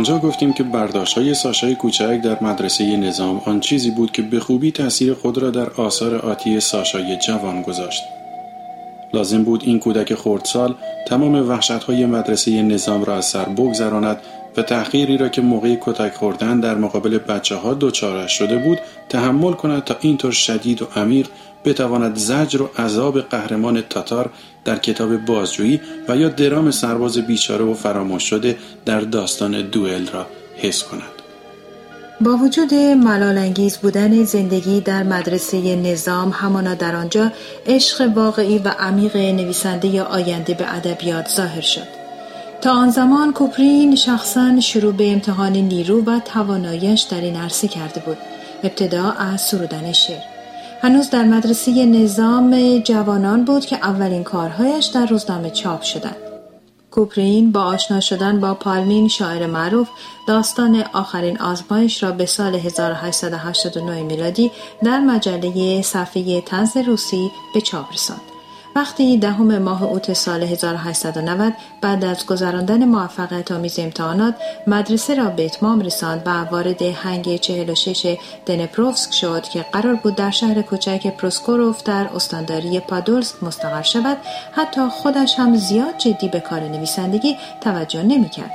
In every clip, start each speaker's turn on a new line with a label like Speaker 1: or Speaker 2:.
Speaker 1: آنجا گفتیم که برداشت های ساشای کوچک در مدرسه نظام آن چیزی بود که به خوبی تاثیر خود را در آثار آتی ساشای جوان گذاشت. لازم بود این کودک خردسال تمام وحشت های مدرسه نظام را از سر بگذراند و تحقیری را که موقع کتک خوردن در مقابل بچه ها دوچارش شده بود تحمل کند تا اینطور شدید و عمیق بتواند زجر و عذاب قهرمان تاتار در کتاب بازجویی و یا درام سرباز بیچاره و فراموش شده در داستان دوئل را حس کند.
Speaker 2: با وجود ملالانگیز بودن زندگی در مدرسه نظام همانا در آنجا عشق واقعی و عمیق نویسنده آینده به ادبیات ظاهر شد. تا آن زمان کوپرین شخصا شروع به امتحان نیرو و توانایش در این عرصه کرده بود. ابتدا از سرودن شعر. هنوز در مدرسه نظام جوانان بود که اولین کارهایش در روزنامه چاپ شدند کوپرین با آشنا شدن با پالمین شاعر معروف داستان آخرین آزمایش را به سال 1889 میلادی در مجله صفحه تنز روسی به چاپ رساند. وقتی دهم ماه اوت سال 1890 بعد از گذراندن موفقیت آمیز امتحانات مدرسه را به اتمام رساند و وارد هنگ 46 دنپروفسک شد که قرار بود در شهر کوچک پروسکوروف در استانداری پادولسک مستقر شود حتی خودش هم زیاد جدی به کار نویسندگی توجه نمی‌کرد.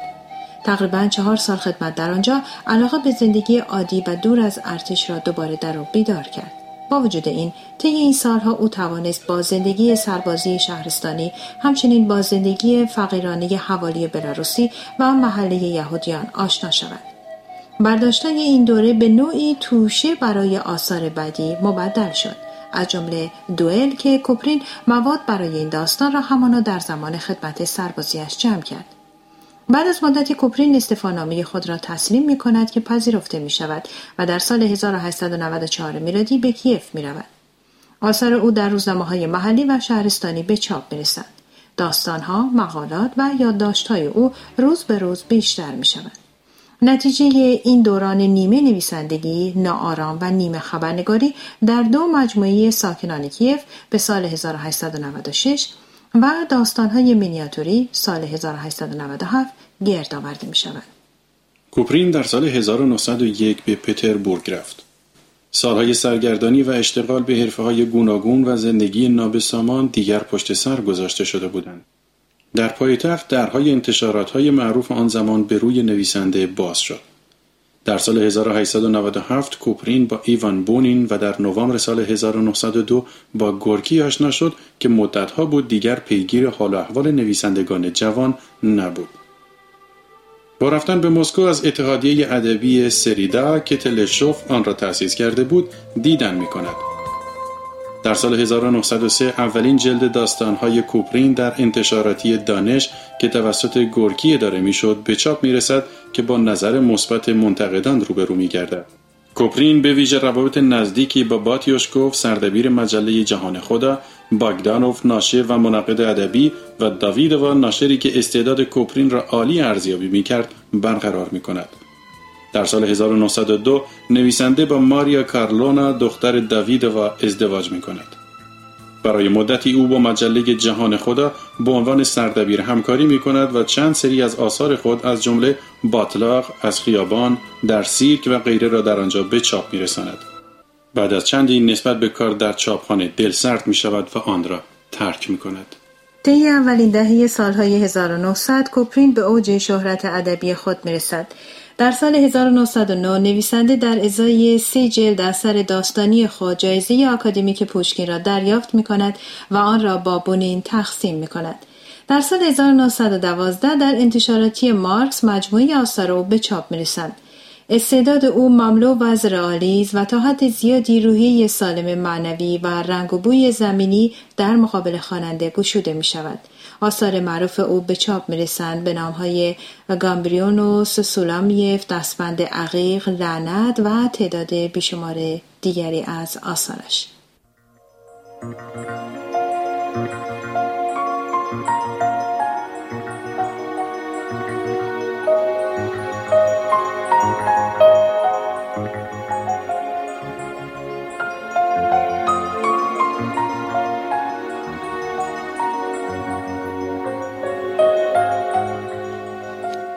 Speaker 2: تقریبا چهار سال خدمت در آنجا علاقه به زندگی عادی و دور از ارتش را دوباره در او بیدار کرد. با وجود این طی این سالها او توانست با زندگی سربازی شهرستانی همچنین با زندگی فقیرانه حوالی بلاروسی و محله یهودیان آشنا شود. برداشتن این دوره به نوعی توشه برای آثار بعدی مبدل شد. از جمله دوئل که کوپرین مواد برای این داستان را همانا در زمان خدمت سربازیش جمع کرد. بعد از مدتی کوپرین استفانامه خود را تسلیم می کند که پذیرفته می شود و در سال 1894 میلادی به کیف می رود. آثار او در روزنامه های محلی و شهرستانی به چاپ می رسند. داستانها، مقالات و یادداشت‌های او روز به روز بیشتر می شود. نتیجه این دوران نیمه نویسندگی، ناآرام و نیمه خبرنگاری در دو مجموعه ساکنان کیف به سال 1896 و داستانهای مینیاتوری سال 1897 گرد آورده می شود.
Speaker 1: کوپرین در سال 1901 به پتربورگ رفت. سالهای سرگردانی و اشتغال به حرفه های گوناگون و زندگی نابسامان دیگر پشت سر گذاشته شده بودند. در پایتخت درهای انتشارات های معروف آن زمان به روی نویسنده باز شد. در سال 1897 کوپرین با ایوان بونین و در نوامبر سال 1902 با گورکی آشنا شد که مدتها بود دیگر پیگیر حال و احوال نویسندگان جوان نبود. با رفتن به مسکو از اتحادیه ادبی سریدا که تلشوف آن را تأسیس کرده بود دیدن می کند. در سال 1903 اولین جلد داستانهای کوپرین در انتشاراتی دانش که توسط گورکی داره می‌شد به چاپ می رسد که با نظر مثبت منتقدان روبرو می گردد. کوپرین به ویژه روابط نزدیکی با باتیوشکوف سردبیر مجله جهان خدا باگدانوف ناشر و منقد ادبی و داویدووا ناشری که استعداد کوپرین را عالی ارزیابی می کرد برقرار می کند. در سال 1902 نویسنده با ماریا کارلونا دختر داویدووا ازدواج می کند. برای مدتی او با مجله جهان خدا به عنوان سردبیر همکاری می کند و چند سری از آثار خود از جمله باطلاق از خیابان در سیرک و غیره را در آنجا به چاپ می رساند. بعد از چندی نسبت به کار در چاپخانه دل سرد می شود و آن را ترک می کند.
Speaker 2: طی اولین دهه سالهای 1900 کوپرین به اوج شهرت ادبی خود می رسد. در سال 1909 نویسنده در ازای سی جلد اثر داستانی خود جایزه آکادمیک پوشکین را دریافت می کند و آن را با بونین تقسیم می کند. در سال 1912 در انتشاراتی مارکس مجموعه آثار او به چاپ می رسند. استعداد او مملو از رئالیز و تا حد زیادی روحی سالم معنوی و رنگ و بوی زمینی در مقابل خواننده گشوده می شود. آثار معروف او به چاپ می رسند به نام های گامبریونوس، سولامیف، دستبند عقیق، لعنت و تعداد بیشمار دیگری از آثارش.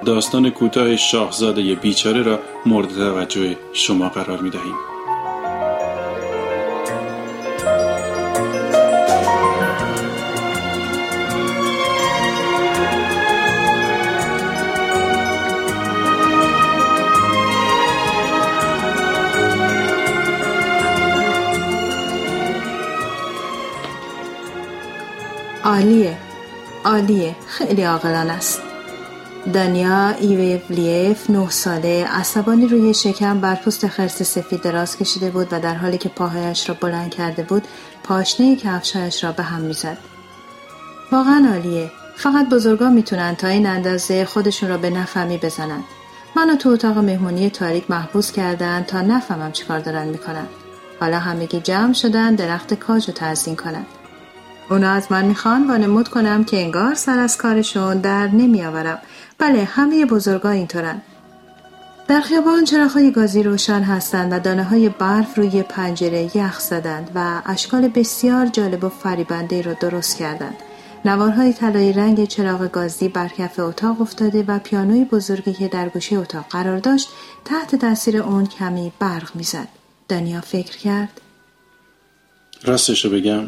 Speaker 1: داستان کوتاه شاهزاده بیچاره را مورد توجه شما قرار می دهیم.
Speaker 2: عالیه. عالیه. خیلی عاقلانه است. دانیا ایویولیف نه ساله عصبانی روی شکم بر پوست خرس سفید دراز کشیده بود و در حالی که پاهایش را بلند کرده بود پاشنه کفشهایش را به هم می‌زد. واقعا عالیه. فقط بزرگا می‌تونن تا این اندازه خودشون را به نفهمی بزنن. منو تو اتاق مهمونی تاریک محبوس کردن تا نفهمم چیکار دارن می‌کنن. حالا همگی جمع شدن درخت کاج رو تزیین کنند اونا از من می‌خوان وانمود کنم که انگار سر از کارشون در نمیآورم بله همه بزرگا اینطورن در خیابان چراغهای گازی روشن هستند و دانه های برف روی پنجره یخ زدند و اشکال بسیار جالب و فریبنده را درست کردند. نوارهای طلایی رنگ چراغ گازی بر کف اتاق افتاده و پیانوی بزرگی که در گوشه اتاق قرار داشت تحت تاثیر اون کمی برق می‌زد. دانیا فکر کرد
Speaker 1: راستشو بگم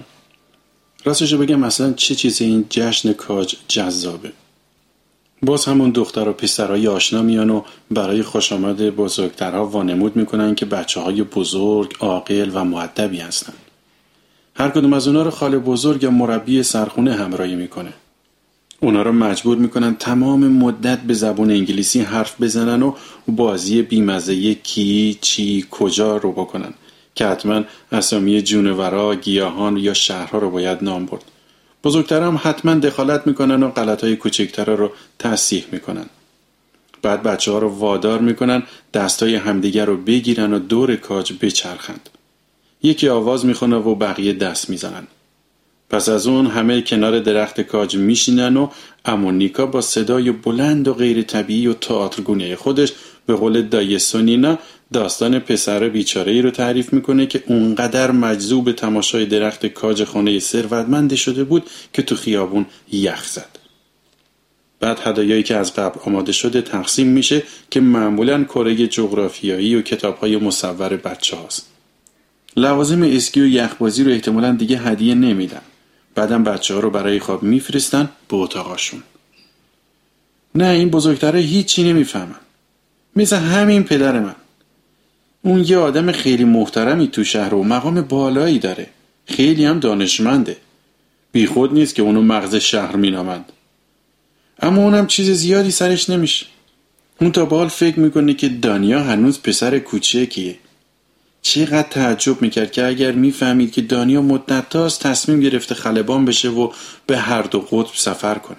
Speaker 1: راستشو بگم مثلا چه چیزی این جشن کاج جذابه باز همون دختر و پسرهای آشنا میان و برای خوش آمد بزرگترها وانمود می‌کنن که بچه های بزرگ، عاقل و معدبی هستن. هر کدوم از اونا رو خاله بزرگ یا مربی سرخونه همراهی می‌کنه. اونا رو مجبور می‌کنن تمام مدت به زبون انگلیسی حرف بزنن و بازی بیمزه کی، چی، کجا رو بکنن که حتما اسامی جونورا، گیاهان یا شهرها رو باید نام برد. بزرگتر هم حتما دخالت می‌کنن و غلط های کوچکتر رو تصحیح می‌کنن. بعد بچه ها رو وادار می‌کنن دست های همدیگر رو بگیرن و دور کاج بچرخند. یکی آواز می‌خونه و بقیه دست می‌زنن. پس از اون همه کنار درخت کاج میشینن و امونیکا با صدای بلند و غیر طبیعی و تئاترگونه خودش به قول دایه سونینا داستان پسر بیچاره ای رو تعریف می‌کنه که اونقدر مجذوب تماشای درخت کاج خانه ثروتمندی شده بود که تو خیابون یخ زد. بعد هدایایی که از قبل آماده شده تقسیم میشه که معمولا کره جغرافیایی و کتاب های مصور بچه هاست. لوازم اسکی و یخبازی رو احتمالا دیگه هدیه نمیدن. بعدم بچه ها رو برای خواب میفرستن به اتاقاشون. نه این بزرگتره هیچی نمی‌فهمن. مثل همین پدر من. اون یه آدم خیلی محترمی تو شهر و مقام بالایی داره. خیلی هم دانشمنده. بیخود نیست که اونو مغز شهر مینامند. اما اونم چیز زیادی سرش نمیشه. اون تا بال فکر می‌کنه که دانیا هنوز پسر کوچکیه. چقدر تعجب می‌کرد که اگر می‌فهمید که دانیا مدت تصمیم گرفته خلبان بشه و به هر دو قطب سفر کنه.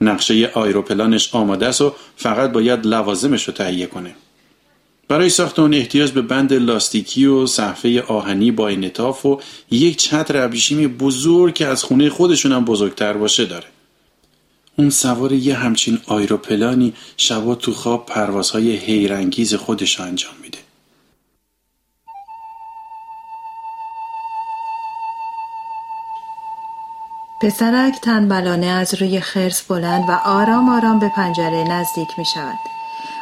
Speaker 1: نقشه آیروپلانش آماده است و فقط باید لوازمش رو تهیه کنه. برای ساخت اون احتیاج به بند لاستیکی و صفحه آهنی با انطاف و یک چتر ابریشمی بزرگ که از خونه خودشون هم بزرگتر باشه داره اون سوار یه همچین آیروپلانی شبا تو خواب پروازهای حیرانگیز خودش انجام میده
Speaker 2: پسرک تنبلانه از روی خرس بلند و آرام آرام به پنجره نزدیک می شود.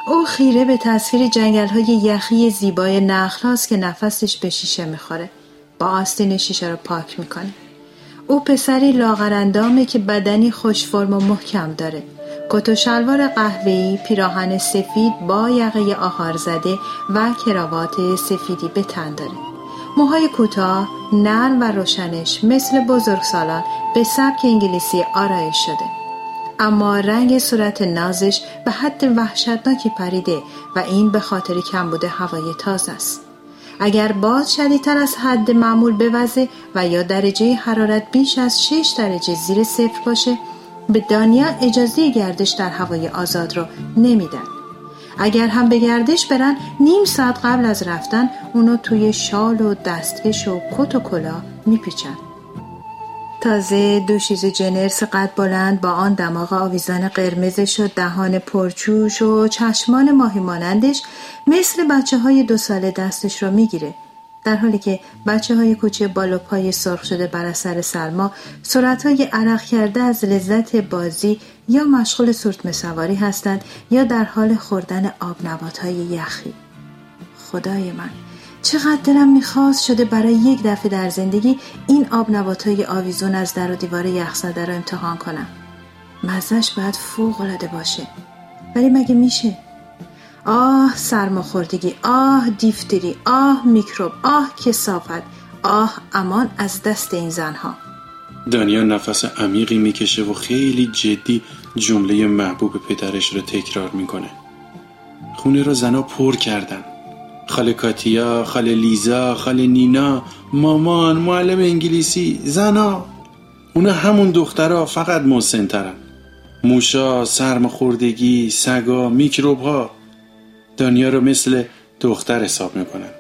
Speaker 2: او خیره به تصویر جنگل های یخی زیبای نخلاست که نفسش به شیشه می‌خوره. با آستین شیشه رو پاک می‌کنه. او پسری لاغرندامه که بدنی خوش فرم و محکم داره. کت و شلوار قهوه‌ای پیراهن سفید با یقه آهار زده و کراوات سفیدی به تن داره. موهای کوتاه نرم و روشنش مثل بزرگسالان به سبک انگلیسی آرایش شده. اما رنگ صورت نازش به حد وحشتناکی پریده و این به خاطر کم بوده هوای تازه است. اگر باد شدیدتر از حد معمول بوزه و یا درجه حرارت بیش از 6 درجه زیر صفر باشه به دانیا اجازه گردش در هوای آزاد رو نمیدن. اگر هم به گردش برن نیم ساعت قبل از رفتن اونو توی شال و دستکش و کت و کلا میپیچن. تازه دوشیز جنرس قد بلند با آن دماغ آویزان قرمزش و دهان پرچوش و چشمان ماهی مانندش مثل بچه های دو ساله دستش را می‌گیره. در حالی که بچه های کوچه بالا پای سرخ شده بر اثر سرما سرعت های عرق کرده از لذت بازی یا مشغول سورت سواری هستند یا در حال خوردن آب نبات های یخی. خدای من. چقدر دلم می‌خواست شده برای یک دفعه در زندگی این آب آویزون از در و دیوار یخزده را امتحان کنم. مزش باید فوق العاده باشه. ولی مگه میشه؟ آه سرماخوردگی آه دیفتری آه میکروب آه کسافت آه امان از دست این زنها.
Speaker 1: دانیا نفس عمیقی می‌کشه و خیلی جدی جمله محبوب پدرش رو تکرار می‌کنه. خونه را زنا پر کردن. خاله کاتیا، خاله لیزا، خاله نینا، مامان، معلم انگلیسی، زنا. اونا همون دخترها فقط مسنترن موشا، سرماخوردگی، سگا، میکروب ها دانیا رو مثل دختر حساب می‌کنن.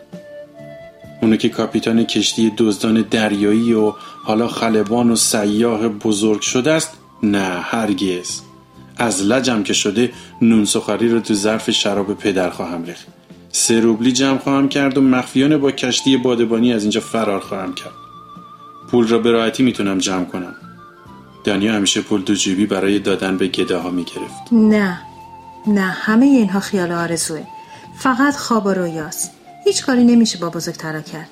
Speaker 1: اونو که کاپیتان کشتی دزدان دریایی و حالا خلبان و سیاه بزرگ شده است نه هرگز. از لجم که شده نون سخاری رو تو ظرف شراب پدر خواهم ریخت. سه روبلی جمع خواهم کرد و مخفیانه با کشتی بادبانی از اینجا فرار خواهم کرد. پول را به راحتی می‌تونم جمع کنم. دانیا همیشه پول دو جیبی برای دادن به گده ها می‌گرفت.
Speaker 2: نه نه همه اینها خیال آرزوه. فقط خواب و رویاست. هیچ کاری نمیشه با بزرگترا کرد.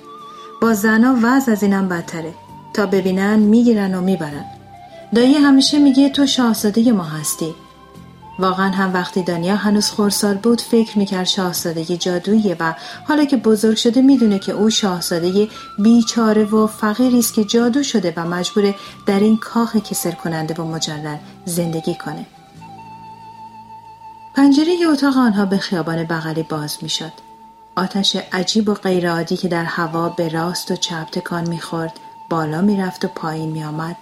Speaker 2: با زنا وضع از اینم بدتره. تا ببینن می‌گیرن و می‌برن. دایی همیشه میگه تو شاهزاده ما هستی. واقعا هم وقتی دانیا هنوز خورسال بود فکر می‌کرد شاهزادگی جادوییه و حالا که بزرگ شده می‌دونه که او شاهزاده بیچاره و فقیری است که جادو شده و مجبور در این کاخ کسر کننده و مجلل زندگی کنه. پنجره اتاق آنها به خیابان بغلی باز می‌شد. آتش عجیب و غیرعادی که در هوا به راست و چپ تکان می‌خورد بالا می‌رفت و پایین میآمد.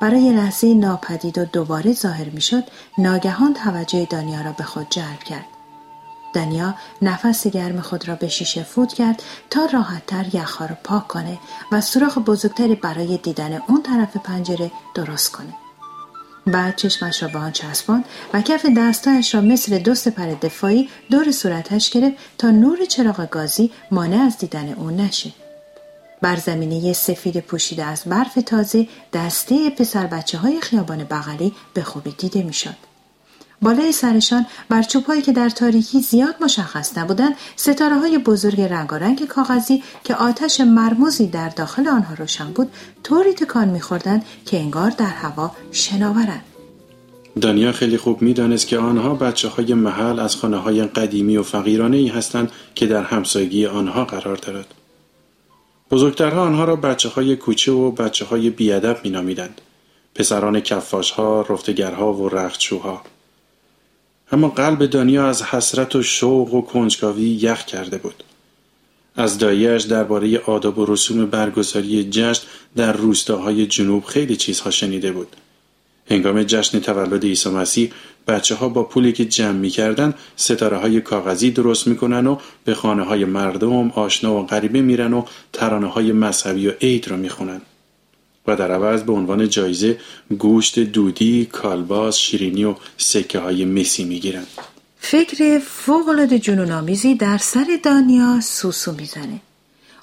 Speaker 2: برای لحظه ناپدید و دوباره ظاهر می‌شد ناگهان توجه دانیا را به خود جلب کرد. دانیا نفس گرم خود را به شیشه فوت کرد تا راحتتر یخها را پاک کنه و سوراخ بزرگتری برای دیدن اون طرف پنجره درست کنه. بعد چشمش را به آن چسباند و کف دستایش را مثل دو سپر دفاعی دور صورتش گرفت تا نور چراغ گازی مانع از دیدن او نشه. بر زمینه سفید پوشیده از برف تازه دسته پسر بچه های خیابان بغلی به خوبی دیده می‌شد. بالای سرشان بر چوبهایی که در تاریکی زیاد مشخص نبودند ستاره های بزرگ رنگارنگ کاغذی که آتش مرموزی در داخل آنها روشن بود طوری تکان میخوردند که انگار در هوا شناورند
Speaker 1: دانیا خیلی خوب می‌دانست که آنها بچه های محل از خانه های قدیمی و فقیرانه ای هستند که در همسایگی آنها قرار دارد. بزرگترها آنها را بچه های کوچه و بچه های بیادب می نامیدند. پسران کفاش ها، رفتگرها و رختشوها. اما قلب دانیا از حسرت و شوق و کنجکاوی یخ کرده بود. از داییش درباره آداب و رسوم برگزاری جشن در روستاهای جنوب خیلی چیزها شنیده بود. هنگام جشن تولد عیسی مسیح بچه ها با پولی که جمع می‌کردن ستاره های کاغذی درست می‌کنن و به خانه های مردم آشنا و غریبه میرن و ترانه های مذهبی و عید رو می‌خونن. و در عوض به عنوان جایزه گوشت دودی، کالباس، شیرینی و سکه های مسی می‌گیرن.
Speaker 2: فکر فوقلاد جنون در سر دانیا سوسو می‌زنه.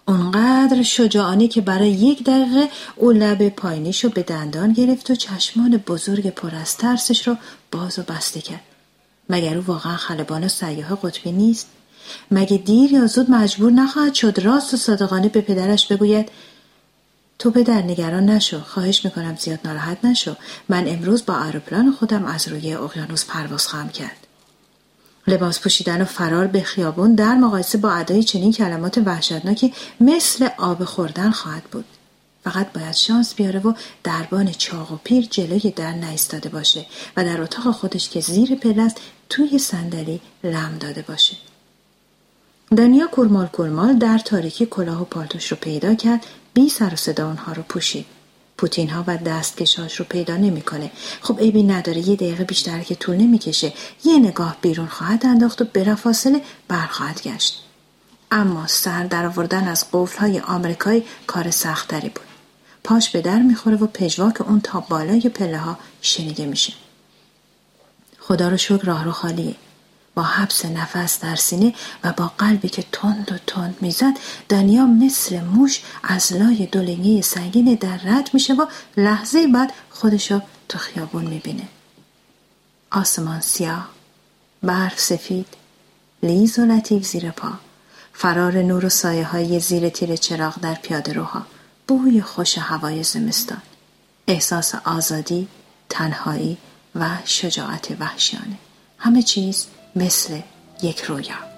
Speaker 2: اونقدر شجاعانه که برای یک دقیقه او لب پایینیش رو به دندان گرفت و چشمان بزرگ پر از ترسش رو باز و بسته کرد. مگر او واقعا خلبان و سیاه قطبی نیست؟ مگه دیر یا زود مجبور نخواهد شد راست و صادقانه به پدرش بگوید تو پدر نگران نشو خواهش می‌کنم زیاد ناراحت نشو. من امروز با آروپلان خودم از روی اقیانوس پرواز خواهم کرد. لباس پوشیدن و فرار به خیابون در مقایسه با ادای چنین کلمات وحشتناکی مثل آب خوردن خواهد بود. فقط باید شانس بیاره و دربان چاق و پیر جلوی در نایستاده باشه و در اتاق خودش که زیر پلست توی صندلی لم داده باشه. دنیا کورمال کورمال در تاریکی کلاه و پالتوش رو پیدا کرد. بی سر و صدا اونها رو پوشید. پوتین ها و دستکشاش رو پیدا نمی‌کنه. خب عیبی نداره یه دقیقه بیشتر که طول نمی‌کشه. یه نگاه بیرون خواهد انداخت و بلافاصله برخواهد گشت. اما سر در آوردن از قفل های آمریکایی کار سختتری بود. پاش به در می‌خوره و پژواک اون تا بالای پله ها شنیده میشه. خدا رو شکر راه رو خالیه. با حبس نفس در سینه و با قلبی که تند و تند می‌زد دنیا مثل موش از لای دولنگی سنگین در رد میشه و لحظه بعد خودشو تو خیابون می‌بینه. آسمان سیاه برف سفید لیز و لطیف زیر پا فرار نور و سایه های زیر تیر چراغ در پیاده روها بوی خوش هوای زمستان احساس آزادی تنهایی و شجاعت وحشیانه. همه چیز مثل یک رویا.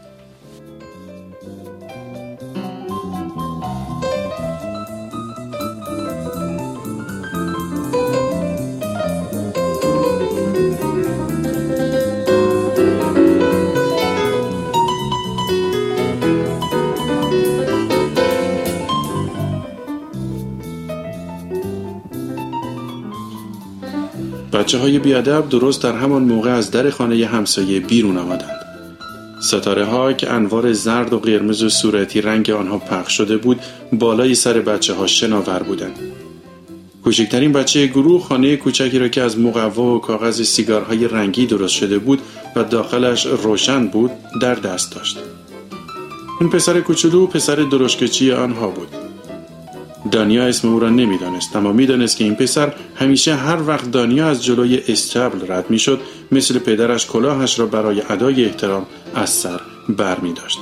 Speaker 1: بچه های بیادب درست در همان موقع از در خانه همسایه بیرون آمدند. ستاره ها که انوار زرد و قرمز و صورتی رنگ آنها پخش شده بود بالای سر بچه ها شناور بودند. کوچکترین بچه گروه خانه کوچکی را که از مقوا و کاغذ سیگارهای رنگی درست شده بود و داخلش روشن بود در دست داشت. این پسر کوچولو پسر درشکچی آنها بود. دانیا اسم او را نمی‌دانست اما می‌دانست که این پسر همیشه هر وقت دانیا از جلوی استبل رد می‌شد مثل پدرش کلاهش را برای ادای احترام از سر بر می داشت.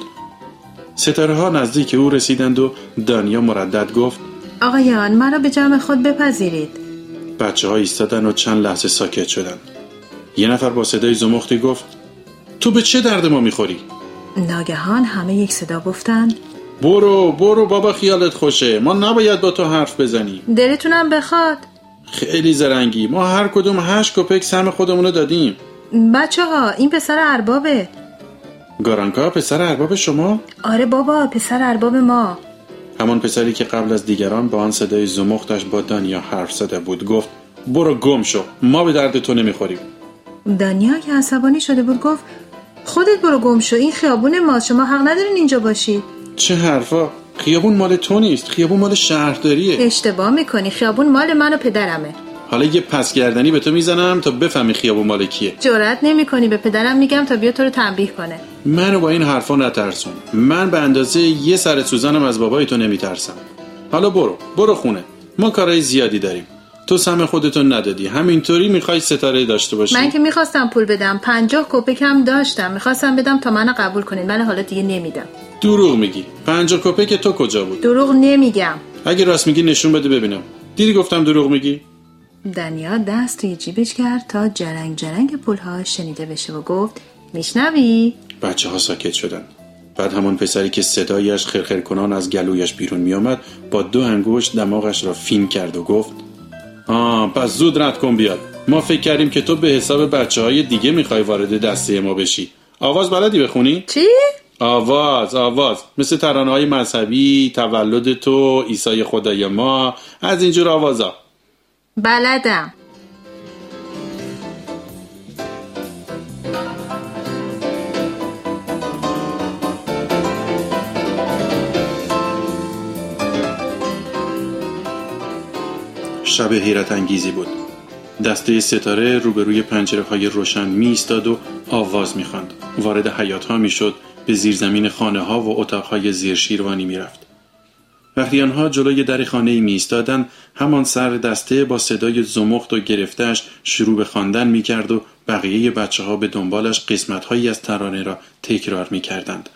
Speaker 1: ستاره ها نزدیک او رسیدند و دانیا مردد گفت
Speaker 2: آقایان مرا به جمع خود بپذیرید
Speaker 1: بچه ها ایستادن و چند لحظه ساکت شدند یه نفر با صدای زمختی گفت تو به چه درد ما می‌خوری؟
Speaker 2: ناگهان همه یک صدا گفتند
Speaker 1: برو برو بابا خیالت خوشه. ما نباید با تو حرف بزنیم.
Speaker 2: دلتونم بخواد.
Speaker 1: خیلی زرنگی. ما هر کدوم هشت کپک سم خودمونو دادیم.
Speaker 2: بچه ها این پسر اربابه.
Speaker 1: گارانکا پسر ارباب شما؟
Speaker 2: آره بابا پسر ارباب ما.
Speaker 1: همان پسری که قبل از دیگران با آن صدای زمختش با دانیا حرف زده بود گفت برو گم شو ما به درد تو نمی‌خوریم.
Speaker 2: دانیا که عصبانی شده بود گفت خودت برو گم شو این خیابون ما شما حق ندارین اینجا باشید.
Speaker 1: چه حرفا؟ خیابون مال تو نیست خیابون مال شهرداریه.
Speaker 2: اشتباه می‌کنی خیابون مال من و پدرمه.
Speaker 1: حالا یه پسگردنی به تو می‌زنم تا بفهمی خیابون مال کیه.
Speaker 2: جرأت نمی‌کنی به پدرم میگم تا بیا تو رو تنبیه کنه.
Speaker 1: منو با این حرفا نترسون. من به اندازه یه سر سوزنم از بابای تو نمیترسم. حالا برو برو خونه. ما کارهای زیادی داریم. تو سم خودتون ندادی. همینطوری می‌خوای ستاره داشته باشی؟
Speaker 2: من که می‌خواستم پول بدم. پنجاه کپک هم داشتم. می‌خواستم بدم تا منو قبول کنید ولی حالا دیگه نمیدم.
Speaker 1: دروغ میگی. پنجاه کپک تو کجا بود؟
Speaker 2: دروغ نمیگم.
Speaker 1: اگه راست میگی نشون بده ببینم. دیدی گفتم دروغ میگی؟
Speaker 2: دنیا دست توی جیبش کرد تا جرنگ جرنگ پولها شنیده بشه و گفت میشنوی؟
Speaker 1: بچه ها ساکت شدن. بعد همان پسری که صدایش خرخر کنان از گلویش بیرون میآمد با دو انگشت دماغش را فین کرد و گفت آه پس زود رد کن بیاد. ما فکر کردیم که تو به حساب بچه های دیگه می‌خوای وارد دسته ما بشی. آواز بلدی بخونی؟
Speaker 2: چی؟
Speaker 1: آواز آواز. مثل ترانه های مذهبی تولد تو عیسی خدای ما. از اینجور آوازا.
Speaker 2: بلدم.
Speaker 1: شب حیرت انگیزی بود. دسته ستاره روبروی پنجره های روشن می ایستاد و آواز می خاند. وارد حیات ها می شد به زیرزمین خانه ها و اتاق های زیر شیروانی می رفت. وقتی آنها جلوی در خانه می ایستادند همان سر دسته با صدای زمخت و گرفتهش شروع به خواندن می کرد و بقیه بچه ها به دنبالش قسمت هایی از ترانه را تکرار می کردند.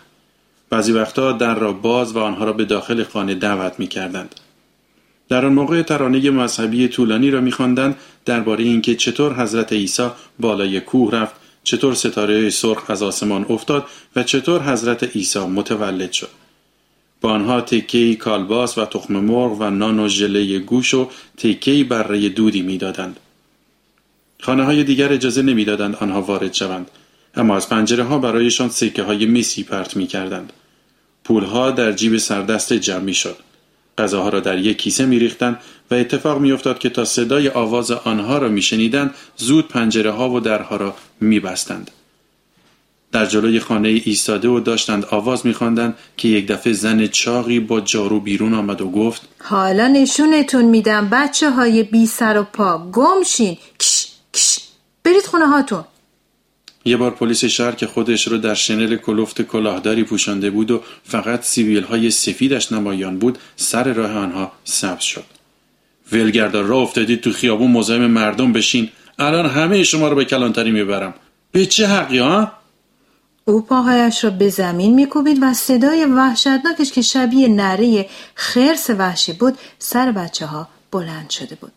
Speaker 1: بعضی وقتها در را باز و آنها را به داخل خانه دعوت می کردند. در آن موقع ترانه مذهبی طولانی را میخواندند درباره اینکه چطور حضرت عیسی بالای کوه رفت چطور ستاره سرخ از آسمان افتاد و چطور حضرت عیسی متولد شد با آنها تکه کالباس و تخم مرغ و نان و ژله گوش و تکه بره دودی می‌دادند خانه های دیگر اجازه نمی‌دادند آنها وارد شوند اما از پنجره ها برایشان سکه های میسی پرت می کردند. پولها در جیب سردست جمع می شد. غذاها را در یک کیسه میریختند و اتفاق میافتاد که تا صدای آواز آنها را میشنیدند زود پنجره ها و درها را میبستند. در جلوی خانه ایستاده و داشتند آواز میخواندند که یک دفعه زن چاقی با جارو بیرون آمد و گفت
Speaker 2: حالا نشونتون میدم بچه های بی سر و پا گمشین کش کش. برید خونه هاتون
Speaker 1: یه بار پلیس شهر که خودش رو در شنل کلفت کلاهداری پوشانده بود و فقط سیویل های سفیدش نمایان بود سر راه آنها سبز شد ولگردار را افتادید تو خیابون مزاحم مردم بشین الان همه شما رو به کلانتری می‌برم به چه حقی ها؟
Speaker 2: او پاهایش را به زمین میکوبید و صدای وحشتناکش که شبیه نره خرس وحشی بود سر بچه ها بلند شده بود.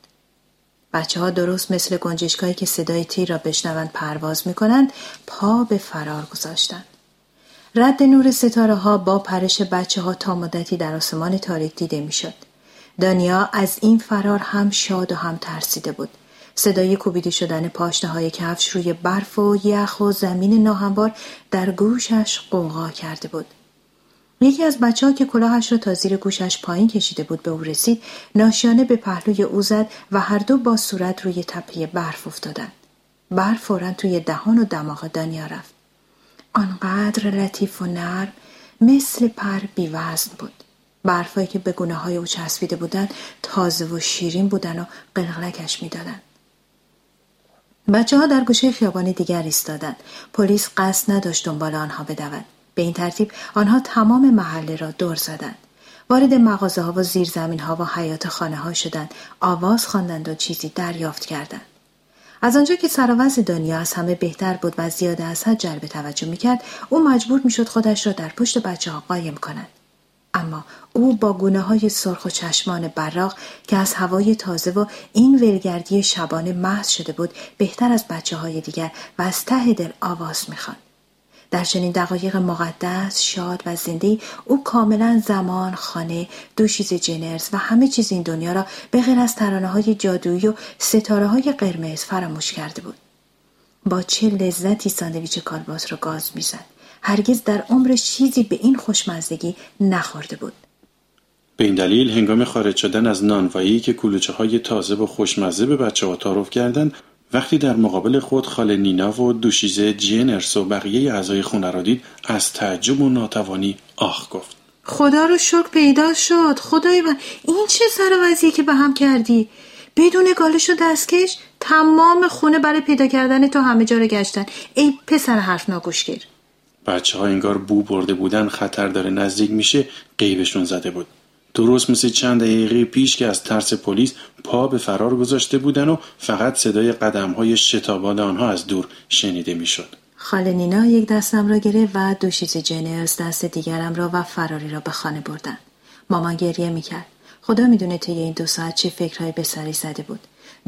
Speaker 2: بچه ها درست مثل گنجشکایی که صدای تیر را بشنوند پرواز می‌کنند پا به فرار گذاشتند. رد نور ستاره ها با پرش بچه ها تا مدتی در آسمان تاریک دیده می‌شد. دانیا از این فرار هم شاد و هم ترسیده بود. صدای کوبیده شدن پاشنه های کفش روی برف و یخ و زمین ناهموار در گوشش قوقا کرده بود. یکی از بچه ها که کلاهش را تا زیر گوشش پایین کشیده بود به او رسید ناشیانه به پهلوی او زد و هر دو با صورت روی تپه برف افتادند. برف فورا توی دهان و دماغ دانیا رفت. آنقدر لطیف و نرم مثل پر بیوزن بود. برفایی که به گونه های او چسبیده بودند تازه و شیرین بودن و قلقلکش می‌دادند. بچه ها در گوشه خیابانی دیگر ایستادند. پلیس قصد نداشت دنبال آنها بدود. به این ترتیب آنها تمام محله را دور زدند. وارد مغازه ها و زیرزمین ها و حیات خانه ها شدند. آواز خواندند و چیزی دریافت کردند. از آنجا که سراوز دنیا از همه بهتر بود و زیاده از حد جلب توجه می‌کرد او مجبور می‌شد خودش را در پشت بچه ها قایم کند اما او با گونه های سرخ و چشمان براق که از هوای تازه و این ولگردی شبانه محض شده بود بهتر از بچه های دیگر و از ته دل آواز می‌خواند. در چنین دقایق مقدس شاد و زنده او کاملا زمان خانه دوشیز جنرز و همه چیز این دنیا را به غیر از ترانه های جادویی و ستاره های قرمز فراموش کرده بود. با چه لذتی ساندویچ کالباس را گاز می‌زد. هرگز در عمرش چیزی به این خوشمزدگی نخورده بود.
Speaker 1: به این دلیل هنگام خارج شدن از نانوایی که کلوچه های تازه و خوشمزه به بچه ها تعارف کردند وقتی در مقابل خود خاله نینا و دوشیزه جینرس و بقیه اعضای خونه را دید از تعجب و ناتوانی آخ گفت.
Speaker 2: خدا رو شکر پیدا شد. خدای من این چه سر که به هم کردی؟ بدون گالش و دستکش تمام خونه برای پیدا کردن تو همه جا رو گشتن. ای پسر حرف ناگوشگیر
Speaker 1: بچه ها انگار بو برده بودن خطر داره نزدیک میشه قیبشون زده بود. درست مثل چند دقیقه پیش که از ترس پلیس پا به فرار گذاشته بودن و فقط صدای قدم های شتابان آنها از دور شنیده می‌شد.
Speaker 2: خاله نینا یک دستم را گرفت و دوشیز جنرز دست دیگرم را و فراری را به خانه بردن. مامان گریه می‌کرد. خدا می‌دونه طی این دو ساعت چه فکرهایی به سری زده بود.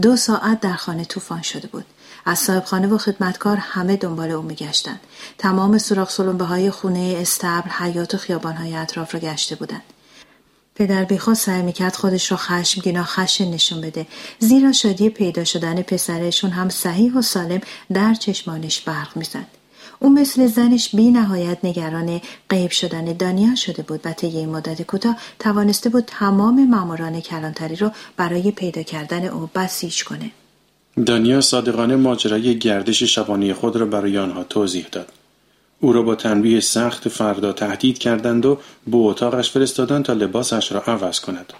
Speaker 2: دو ساعت در خانه طوفان شده بود. از صاحب خانه و خدمتکار همه دنبال او میگشتند. تمام سوراخ سلمبه های خونه استبل حیات و خیابان های اطراف را گشته بودند. پدر بیخواد سعی می‌کرد خودش را خشمگین و خشن نشون بده. زیرا شادی پیدا شدن پسرشون هم صحیح و سالم در چشمانش برق می‌زد. او مثل زنش بی نهایت نگران غیب شدن دانیا شده بود و طی این مدت کوتاه توانسته بود تمام ماموران کلانتری را برای پیدا کردن او بسیج کنه.
Speaker 1: دانیا صادقانه ماجرای گردش شبانه خود را برای آنها توضیح داد. او را با تنبیه سخت فردا تهدید کردند و به اتاقش فرستادند تا لباسش را عوض کند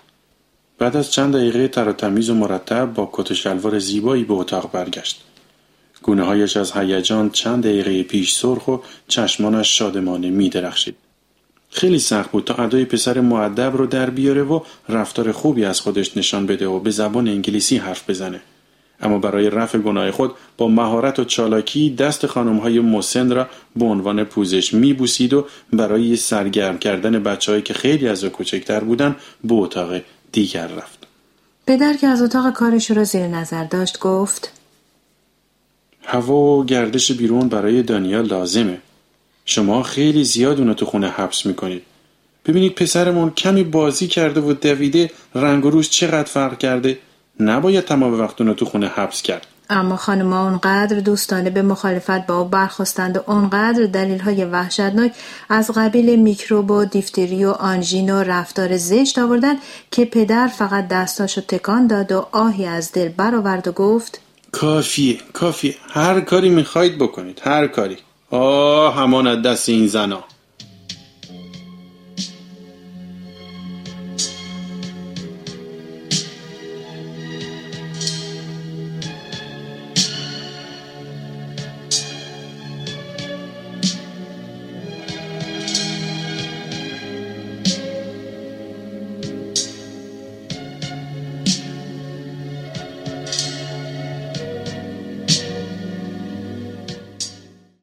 Speaker 1: بعد از چند دقیقه تر و تمیز و مرتب با کت شلوار زیبایی به اتاق برگشت گونه هایش از هیجان چند دقیقه پیش سرخ و چشمانش شادمانه می درخشید. خیلی سخت بود تا ادای پسر معدب رو در بیاره و رفتار خوبی از خودش نشان بده و به زبان انگلیسی حرف بزنه. اما برای رفع گناه خود با مهارت و چالاکی دست های مسن را به عنوان پوزش میبوسید و برای سرگرم کردن بچههایی که خیلی از او کوچکتر بودند به اتاق دیگر رفت.
Speaker 2: پدر که از اتاق کارش را زیر نظر داشت گفت
Speaker 1: هوا و گردش بیرون برای دانیال لازمه. شما خیلی زیاد اونو تو خونه حبس می‌کنید. ببینید پسرمون کمی بازی کرده و دویده رنگ و روش چقدر فرق کرده؟ نباید تمام وقت تو خونه حبس کرد.
Speaker 2: اما خانمها اونقدر دوستانه به مخالفت با او برخواستند و اونقدر دلیل های وحشتناک از قبیل میکروب و دیفتری و آنژین و رفتار زشت آوردن که پدر فقط دستاشو تکان داد و آهی از دل برآورد و گفت
Speaker 1: کافیه کافیه. هر کاری می‌خواید بکنید هر کاری. آه همان از دست این زنا.